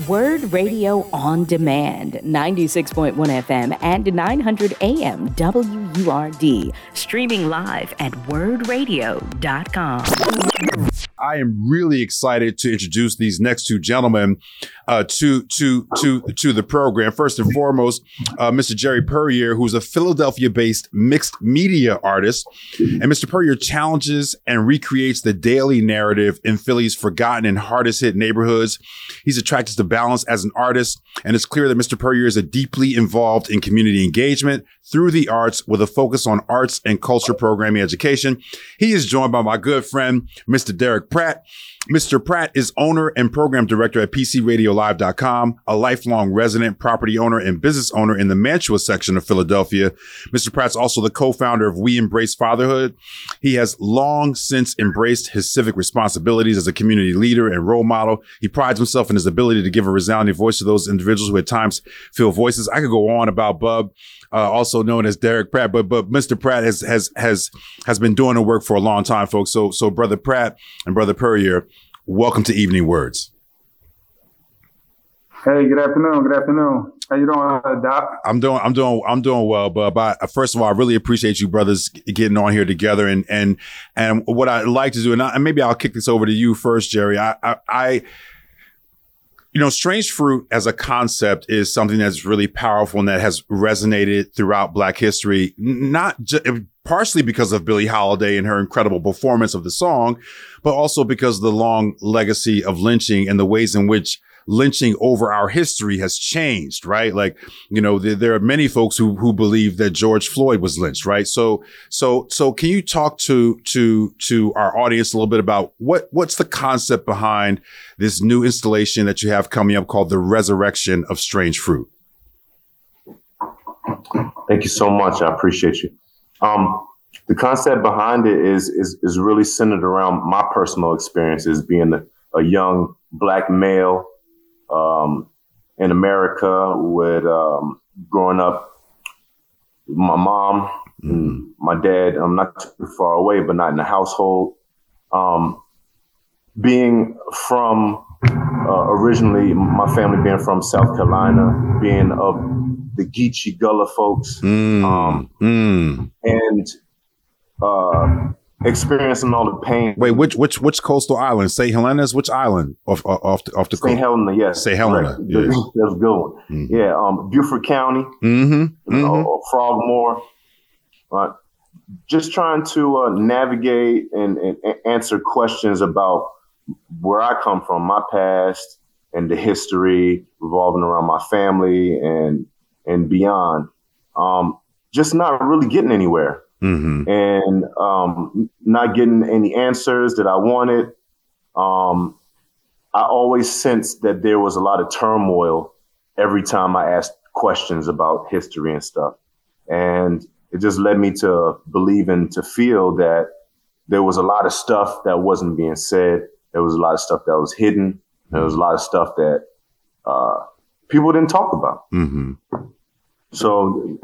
WURD Radio on Demand, 96.1 FM and 900 AM WURD. Streaming live at wurdradio.com. I am really excited to introduce these next two gentlemen uh, to to to to the program. First and foremost, uh, Mr. Jerry Puryear, who's a Philadelphia-based mixed media artist, and Mr. Puryear challenges and recreates the daily narrative in Philly's forgotten and hardest hit neighborhoods. He's attracted to balance as an artist, and it's clear that Mr. Puryear is a deeply involved in community engagement through the arts with a focus on arts and culture programming education. He is joined by my good friend, Mr. Derrick Pratt. Mr. Pratt is owner and program director at PCRadioLive.com, a lifelong resident, property owner, and business owner in the Mantua section of Philadelphia. Mr. Pratt's also the co-founder of We Embrace Fatherhood. He has long since embraced his civic responsibilities as a community leader and role model. He prides himself in his ability to give a resounding voice to those individuals who at times feel voices. I could go on about Bub uh, also known as Derrick Pratt. But but Mr. Pratt has has has has been doing the work for a long time, folks. So so brother Pratt and brother Puryear, welcome to Evening WURDs. Hey, good afternoon. Good afternoon. How you doing, uh, Doc? I'm doing, I'm doing, I'm doing well. But first of all, I really appreciate you brothers getting on here together. And and and what I'd like to do, and, I, and maybe I'll kick this over to you first, Jerry. I, I, I you know, strange fruit as a concept is something that's really powerful and that has resonated throughout Black history, not just partially because of Billie Holiday and her incredible performance of the song, but also because of the long legacy of lynching and the ways in which lynching over our history has changed, right? Like, you know, there, there, are many folks who, who believe that George Floyd was lynched, right? So, so, so can you talk to, to, to our audience a little bit about what, what's the concept behind this new installation that you have coming up called the resurrection of strange fruit? Thank you so much. I appreciate you. Um, the concept behind it is, is, is really centered around my personal experiences being a, a young black male um, in America with um, growing up. My mom, mm-hmm. my dad. I'm not too far away, but not in the household. Um, being from uh, originally, my family being from South Carolina, being of the Geechee Gullah folks, mm. Um, mm. and uh, experiencing all the pain. Wait, which which which coastal island? St. Helena's? Which island off off the, off the coast. St. Helena? Yes, St. Helena. Right. Yes. That's good one. Mm-hmm. Yeah, um, Beaufort County, mm-hmm. Mm-hmm. Uh, Frogmore. Uh, just trying to uh, navigate and, and, answer questions about where I come from, my past, and the history revolving around my family and and beyond. Um, just not really getting anywhere mm-hmm. and um, not getting any answers that I wanted. Um, I always sensed that there was a lot of turmoil every time I asked questions about history and stuff. And it just led me to believe and to feel that there was a lot of stuff that wasn't being said. There was a lot of stuff that was hidden. There was a lot of stuff that uh, people didn't talk about. Mm-hmm. So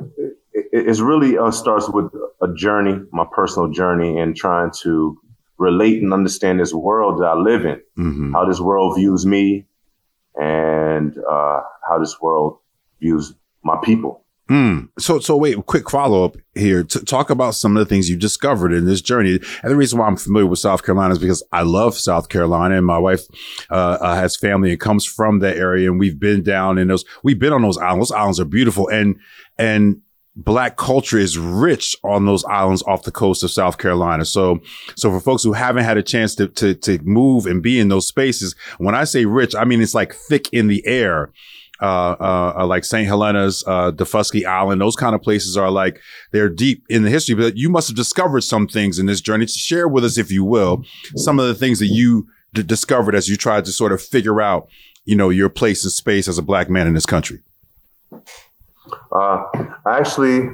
it, really uh, starts with a journey, my personal journey, and trying to relate and understand this world that I live in, mm-hmm. how this world views me, and uh, how this world views my people. Mm. So, so wait, quick follow up here to talk about some of the things you discovered in this journey. And the reason why I'm familiar with South Carolina is because I love South Carolina and my wife, uh, uh, has family and comes from that area. And we've been down in those, we've been on those islands. Those islands are beautiful. And, and black culture is rich on those islands off the coast of South Carolina. So, so for folks who haven't had a chance to, to, to move and be in those spaces, when I say rich, I mean, it's like thick in the air. Uh, uh, uh like St. Helena's, uh, Daufuskie Island, those kind of places are like, they're deep in the history, but you must have discovered some things in this journey to share with us, if you will, some of the things that you d- discovered as you tried to sort of figure out, you know, your place and space as a black man in this country. Uh, I actually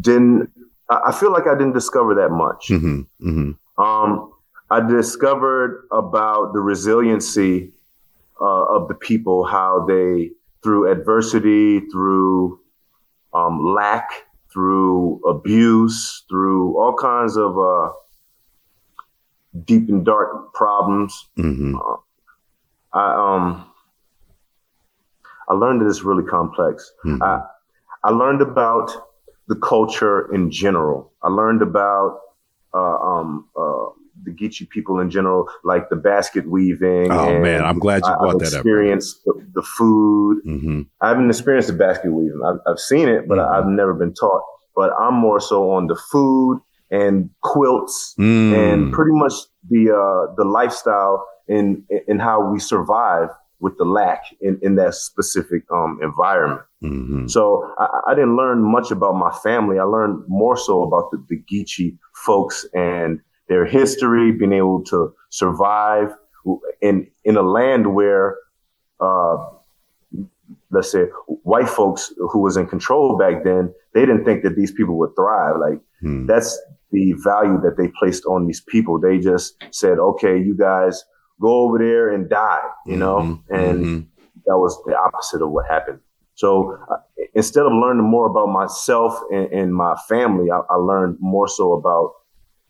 didn't. I feel like I didn't discover that much. Mm-hmm, mm-hmm. Um, I discovered about the resiliency uh, of the people, how they, through adversity, through um, lack, through abuse, through all kinds of uh, deep and dark problems. Mm-hmm. Uh, I um, I learned that it's really complex. Mm-hmm. I, I learned about the culture in general. I learned about uh, um, uh, the Geechee people in general, like the basket weaving. Oh man, I'm glad you brought I've that experienced up. The, the food. Mm-hmm. I haven't experienced the basket weaving. I've, I've seen it, but mm-hmm. I've never been taught. But I'm more so on the food and quilts mm. and pretty much the uh, the lifestyle in in how we survive with the lack in, in that specific um, environment. Mm-hmm. So I, I, didn't learn much about my family. I learned more so about the, the Geechee folks and their history, being able to survive in in a land where, uh, let's say, white folks who was in control back then, they didn't think that these people would thrive. Like mm. that's the value that they placed on these people. They just said, "Okay, you guys." Go over there and die, you know? Mm-hmm. And mm-hmm. that was the opposite of what happened. So uh, instead of learning more about myself and, and my family, I, I, learned more so about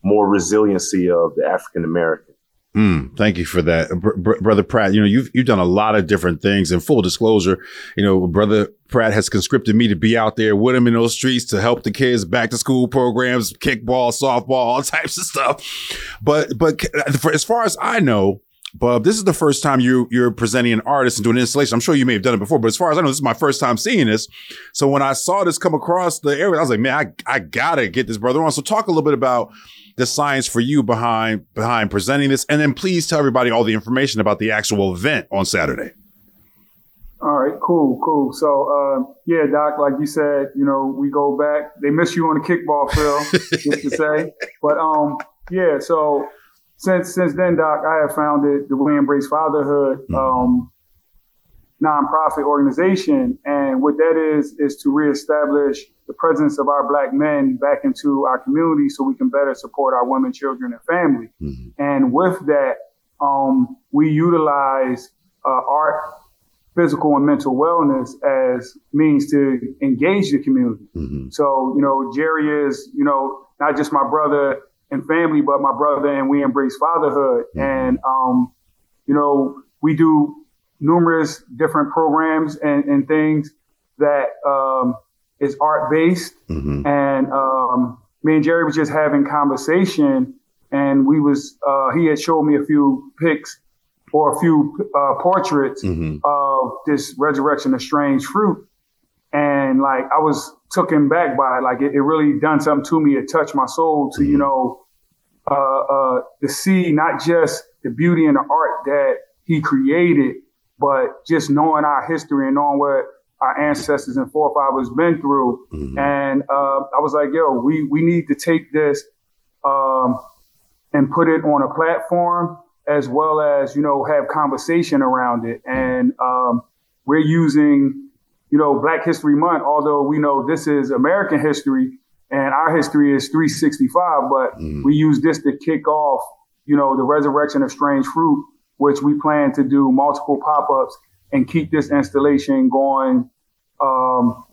more resiliency of the African American. Mm, thank you for that, Br- brother Pratt. You know, you've you've done a lot of different things. In full disclosure, you know, brother Pratt has conscripted me to be out there with him in those streets to help the kids back to school programs, kickball, softball, all types of stuff. But but for, as far as I know, Bub, this is the first time you you're presenting an artist and doing an installation. I'm sure you may have done it before, but as far as I know, this is my first time seeing this. So when I saw this come across the area, I was like, man, I, I gotta get this brother on. So talk a little bit about the science for you behind behind presenting this, and then please tell everybody all the information about the actual event on Saturday. All right, cool, cool. So, uh, yeah, Doc, like you said, you know, we go back. They miss you on the kickball field, just to say. But um, yeah, so since since then, Doc, I have founded the We Embrace Fatherhood mm-hmm. um, nonprofit organization, and what that is is to reestablish the presence of our Black men back into our community, so we can better support our women, children, and family. Mm-hmm. And with that, um, we utilize uh, art, physical and mental wellness as means to engage the community. Mm-hmm. So, you know, Jerry is, you know, not just my brother and family, but my brother and we embrace fatherhood. And, um, you know, we do numerous different programs and, and things that um, is art based. Mm-hmm. And um, me and Jerry was just having conversation, and we was uh, he had showed me a few pics or a few uh, portraits mm-hmm. of this resurrection of strange fruit, and like I was taken back by it. Like it, it, really done something to me. It touched my soul to, mm-hmm. you know, uh, uh, to see not just the beauty and the art that he created, but just knowing our history and knowing what our ancestors and forefathers been through. Mm-hmm. And uh, I was like, yo, we, we need to take this um, and put it on a platform as well as, you know, have conversation around it. And um, we're using you know, Black History Month, although we know this is American history and our history is 365, but mm. we use this to kick off, you know, the resurrection of strange fruit, which we plan to do multiple pop-ups and keep this installation going um,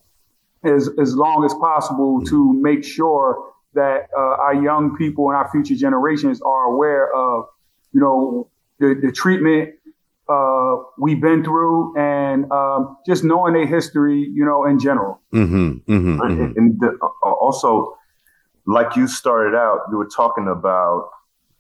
as, as long as possible mm. to make sure that uh, our young people and our future generations are aware of, you know, the, the treatment uh, we've been through and um, just knowing their history, you know, in general. Mm-hmm, mm-hmm, mm-hmm. And the, uh, also, like you started out, you were talking about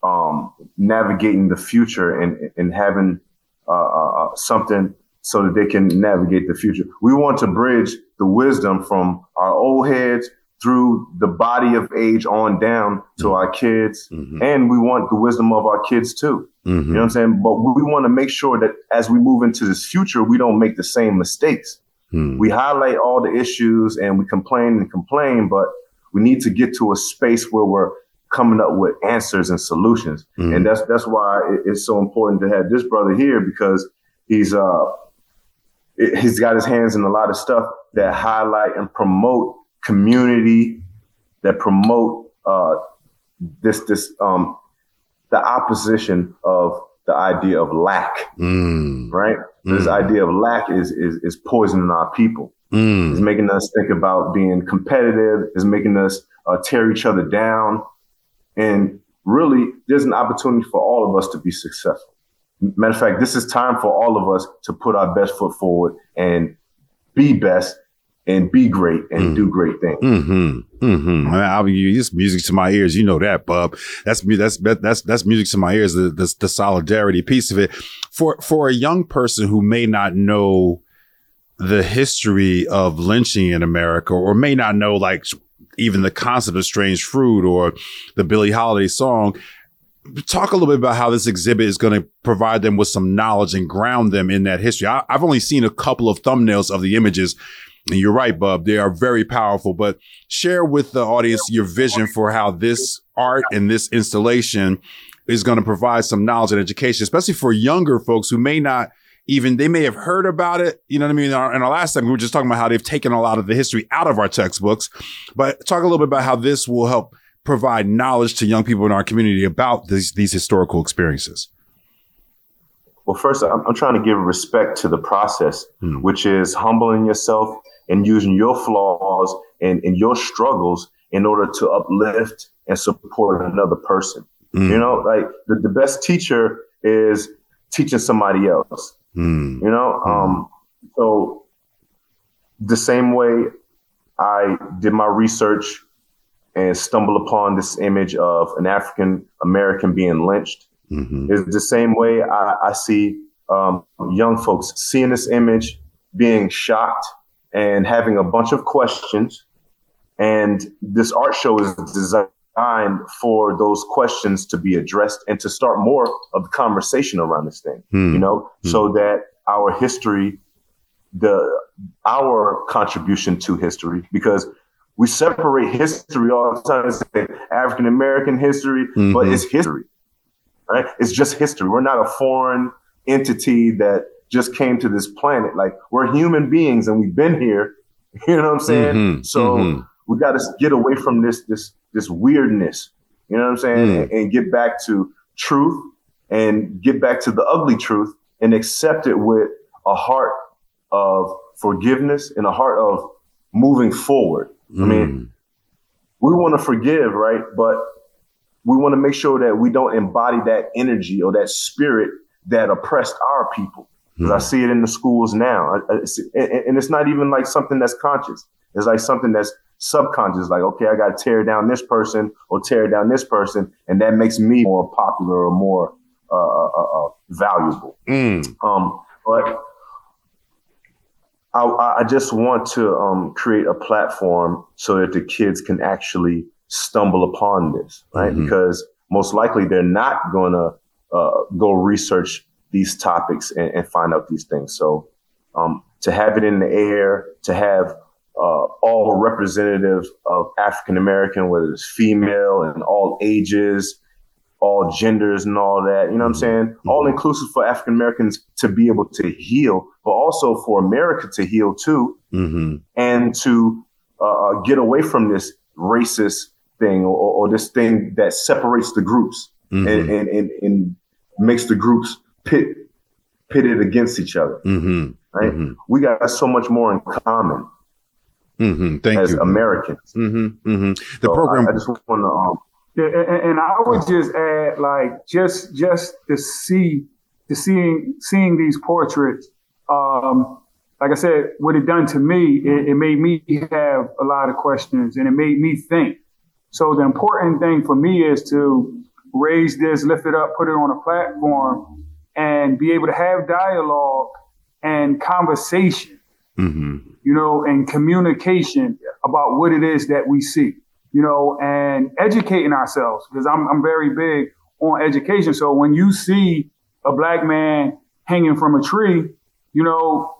um, navigating the future and, and having uh, uh, uh, something so that they can navigate the future. We want to bridge the wisdom from our old heads through the body of age on down to mm-hmm. our kids. Mm-hmm. And we want the wisdom of our kids too. Mm-hmm. You know what I'm saying? But we want to make sure that as we move into this future, we don't make the same mistakes. Mm. We highlight all the issues and we complain and complain, but we need to get to a space where we're coming up with answers and solutions. Mm. And that's that's why it's so important to have this brother here because he's uh he's got his hands in a lot of stuff that highlight and promote community, that promote uh this this um the opposition of the idea of lack, mm. right? Mm. This idea of lack is, is, is poisoning our people. Mm. It's making us think about being competitive. It's making us uh, tear each other down. And really, there's an opportunity for all of us to be successful. Matter of fact, this is time for all of us to put our best foot forward and be best and be great and mm. do great things. Mm-hmm. Mm-hmm. I mean, it's music to my ears. You know that, Bub. That's that's that's that's music to my ears. The, the, the solidarity piece of it for for a young person who may not know the history of lynching in America, or may not know like even the concept of strange fruit or the Billie Holiday song talk a little bit about how this exhibit is going to provide them with some knowledge and ground them in that history. I, have only seen a couple of thumbnails of the images. And you're right, Bub. They are very powerful, but share with the audience your vision for how this art and this installation is going to provide some knowledge and education, especially for younger folks who may not even, they may have heard about it. You know what I mean? In our, in our last time, we were just talking about how they've taken a lot of the history out of our textbooks, but talk a little bit about how this will help provide knowledge to young people in our community about these, these historical experiences? Well, first, I'm, I'm trying to give respect to the process, hmm. which is humbling yourself and using your flaws and, and your struggles in order to uplift and support another person. Mm. You know, like the, the best teacher is teaching somebody else. Mm. You know, hmm. um, so the same way I did my research and stumble upon this image of an African American being lynched. Mm-hmm. Is the same way I, I see um, young folks seeing this image, being shocked, and having a bunch of questions. And this art show is designed for those questions to be addressed and to start more of the conversation around this thing. Mm-hmm. You know, mm-hmm. so that our history, the our contribution to history, because we separate history all the time. and Say African American history, mm-hmm. but it's history, right? It's just history. We're not a foreign entity that just came to this planet. Like we're human beings and we've been here. You know what I'm saying? Mm-hmm. So mm-hmm. we got to get away from this this this weirdness. You know what I'm saying? Mm. And, and get back to truth and get back to the ugly truth and accept it with a heart of forgiveness and a heart of moving forward. Mm. I mean, mm. we want to forgive, right? But we want to make sure that we don't embody that energy or that spirit that oppressed our people. Because mm. I see it in the schools now. and it's not even like something that's conscious. It's like something that's subconscious. Like, okay, I got to tear down this person or tear down this person. And that makes me more popular or more uh, uh, uh, uh valuable. Mm. Um, but I, I just want to um, create a platform so that the kids can actually stumble upon this, right? Mm-hmm. Because most likely they're not going to uh, go research these topics and, and, find out these things. So um, to have it in the air, to have uh, all representative of African American, whether it's female and all ages, all genders and all that. You know what I'm saying? Mm-hmm. All inclusive for African Americans to be able to heal, but also for America to heal too, mm-hmm. and to uh, uh get away from this racist thing or, or, this thing that separates the groups mm-hmm. and, and, and, and, makes the groups pit pitted against each other. Mm-hmm. Right? Mm-hmm. We got so much more in common. Mm-hmm. Thank as you. Americans. The so program. I, I just want to um, yeah, and, and, I would just add, like, just just to see, to seeing seeing these portraits. Um, like I said, what it done to me, it, it made me have a lot of questions, and it made me think. So the important thing for me is to raise this, lift it up, put it on a platform, and be able to have dialogue and conversation. Mm-hmm. You know, and communication about what it is that we see you know, and educating ourselves because I'm, I'm very big on education. So when you see a black man hanging from a tree, you know,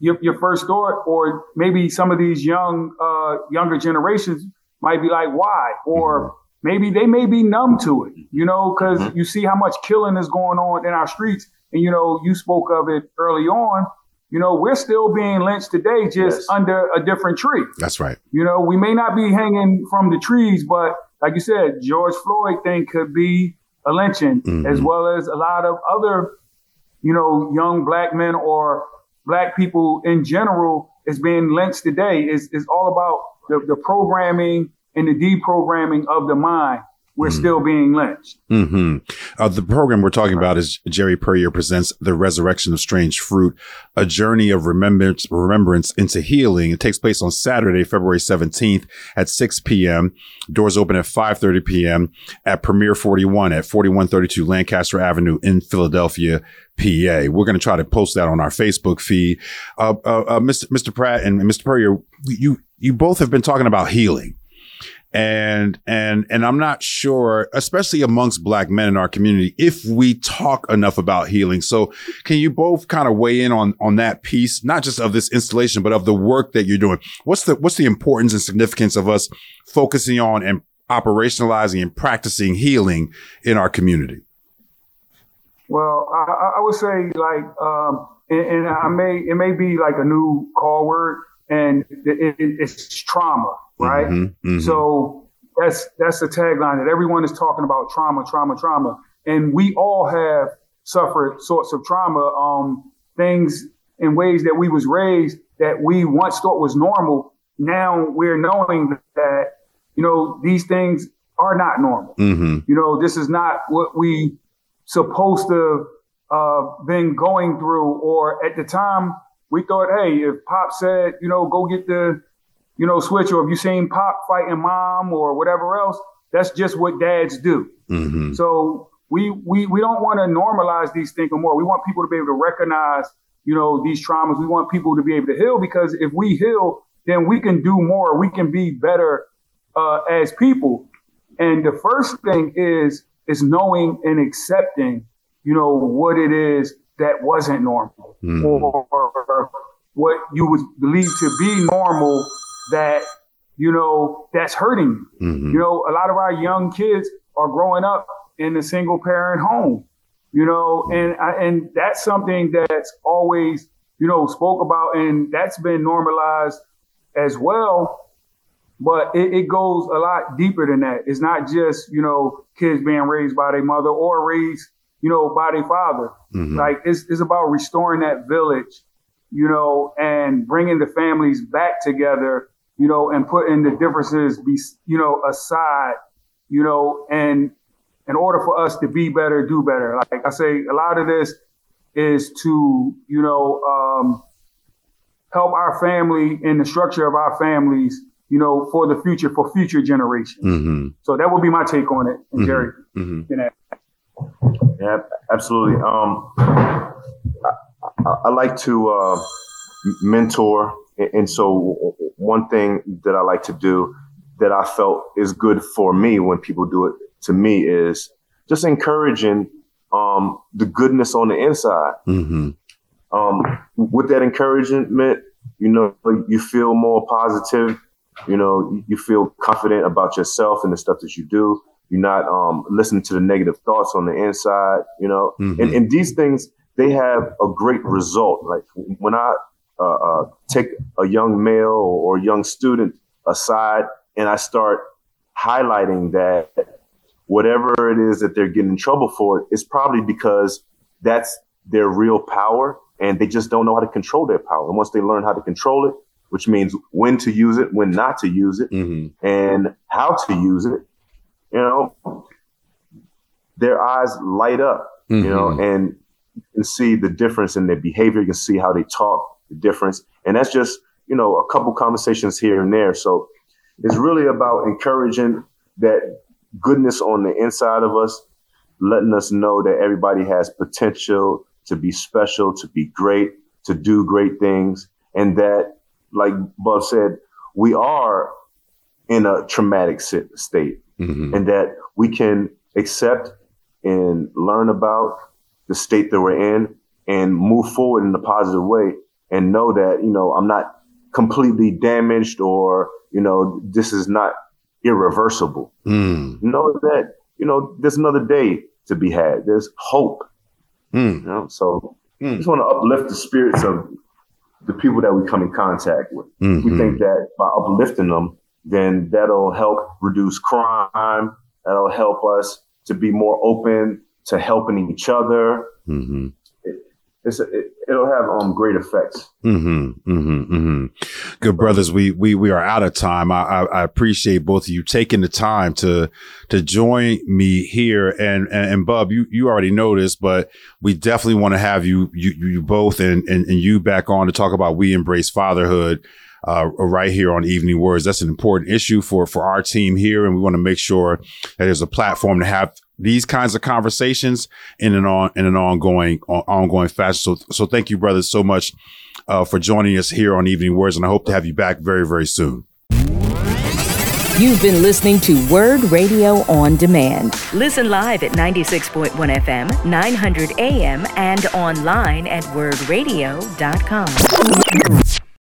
your, your first thought, or maybe some of these young, uh, younger generations might be like, why? Or mm-hmm. Maybe they may be numb to it, you know, because mm-hmm. you see how much killing is going on in our streets. And, you know, you spoke of it early on you know, we're still being lynched today just yes. under a different tree. That's right. You know, we may not be hanging from the trees, but like you said, George Floyd thing could be a lynching, mm-hmm. as well as a lot of other, you know, young black men or black people in general is being lynched today. Is is all about the, the programming and the deprogramming of the mind. we're mm-hmm. still being lynched. Mm-hmm. Uh, the program we're talking about is Jerry Puryear presents The Resurrection of Strange Fruit, a journey of remembrance, remembrance into healing. It takes place on Saturday, February 17th at 6 p.m. Doors open at 5.30 p.m. at Premier 41 at 4132 Lancaster Avenue in Philadelphia, PA. We're going to try to post that on our Facebook feed. Uh, uh, uh Mr. Mr. Pratt and Mr. Puryear, you, you both have been talking about healing and and and I'm not sure, especially amongst black men in our community, if we talk enough about healing. So, can you both kind of weigh in on on that piece, not just of this installation, but of the work that you're doing? What's the what's the importance and significance of us focusing on and operationalizing and practicing healing in our community? Well, I, I would say like, um, and, and, I may it may be like a new call word, and it, it, it's trauma right? Mm-hmm, mm-hmm. So that's that's the tagline that everyone is talking about trauma, trauma, trauma, and we all have suffered sorts of trauma, um, things in ways that we was raised that we once thought was normal. Now we're knowing that you know these things are not normal. Mm-hmm. You know this is not what we supposed to uh, been going through. Or at the time we thought, hey, if Pop said, you know, go get the you know, switch, or if you seen Pop fighting mom or whatever else, that's just what dads do. Mm-hmm. So we we we don't want to normalize these things anymore. We want people to be able to recognize, you know, these traumas. We want people to be able to heal because if we heal, then we can do more. We can be better uh, as people. And the first thing is is knowing and accepting, you know, what it is that wasn't normal mm-hmm. or, or what you would believe to be normal that you know that's hurting you. Mm-hmm. You know, a lot of our young kids are growing up in a single parent home. You know, and and that's something that's always you know spoke about, and that's been normalized as well. But it, it goes a lot deeper than that. It's not just you know kids being raised by their mother or raised you know by their father. Mm-hmm. Like it's it's about restoring that village, you know, and bringing the families back together you know, and putting the differences be, you know, aside, you know, and in order for us to be better, do better. Like I say, a lot of this is to, you know, um, help our family and the structure of our families, you know, for the future, for future generations. Mm-hmm. So that would be my take on it, and mm-hmm. Jerry. Mm-hmm. You know. Yeah, absolutely. Um, I, I, I like to uh, mentor and so one thing that I like to do that I felt is good for me when people do it to me is just encouraging um, the goodness on the inside. Mm-hmm. Um, with that encouragement, you know, you feel more positive. You know, you feel confident about yourself and the stuff that you do. You're not um, listening to the negative thoughts on the inside. You know, mm-hmm. and, and these things they have a great result. Like when I uh, uh, take a young male or young student aside and I start highlighting that whatever it is that they're getting in trouble for is probably because that's their real power and they just don't know how to control their power. And once they learn how to control it, which means when to use it, when not to use it, mm-hmm. and how to use it, you know, their eyes light up, mm-hmm. you know, mm-hmm. and you can see the difference in their behavior. You can see how they talk the difference. And that's just, you know, a couple conversations here and there. So it's really about encouraging that goodness on the inside of us, letting us know that everybody has potential to be special, to be great, to do great things. And that, like Bob said, we are in a traumatic state mm-hmm. and that we can accept and learn about the state that we're in and move forward in a positive way and know that, you know, I'm not completely damaged or, you know, this is not irreversible. Mm. Know that, you know, there's another day to be had. There's hope. Mm. You know, so mm. I just want to uplift the spirits of the people that we come in contact with. Mm-hmm. We think that by uplifting them, then that'll help reduce crime. That'll help us to be more open to helping each other. Mm-hmm it's it, will have um great effects. Mm-hmm, mm-hmm, mm-hmm. Good brothers, we we we are out of time. I, I, I appreciate both of you taking the time to to join me here. And and, and Bub, you you already know this, but we definitely want to have you you you both and, and and you back on to talk about we embrace fatherhood. Uh, right here on Evening WURDs. That's an important issue for for our team here, and we want to make sure that there's a platform to have these kinds of conversations in an on in an ongoing ongoing fashion. So so thank you, brothers, so much uh, for joining us here on Evening WURDs, and I hope to have you back very very soon. You've been listening to WURD Radio on Demand. Listen live at 96.1 FM, 900 AM, and online at wurdradio.com.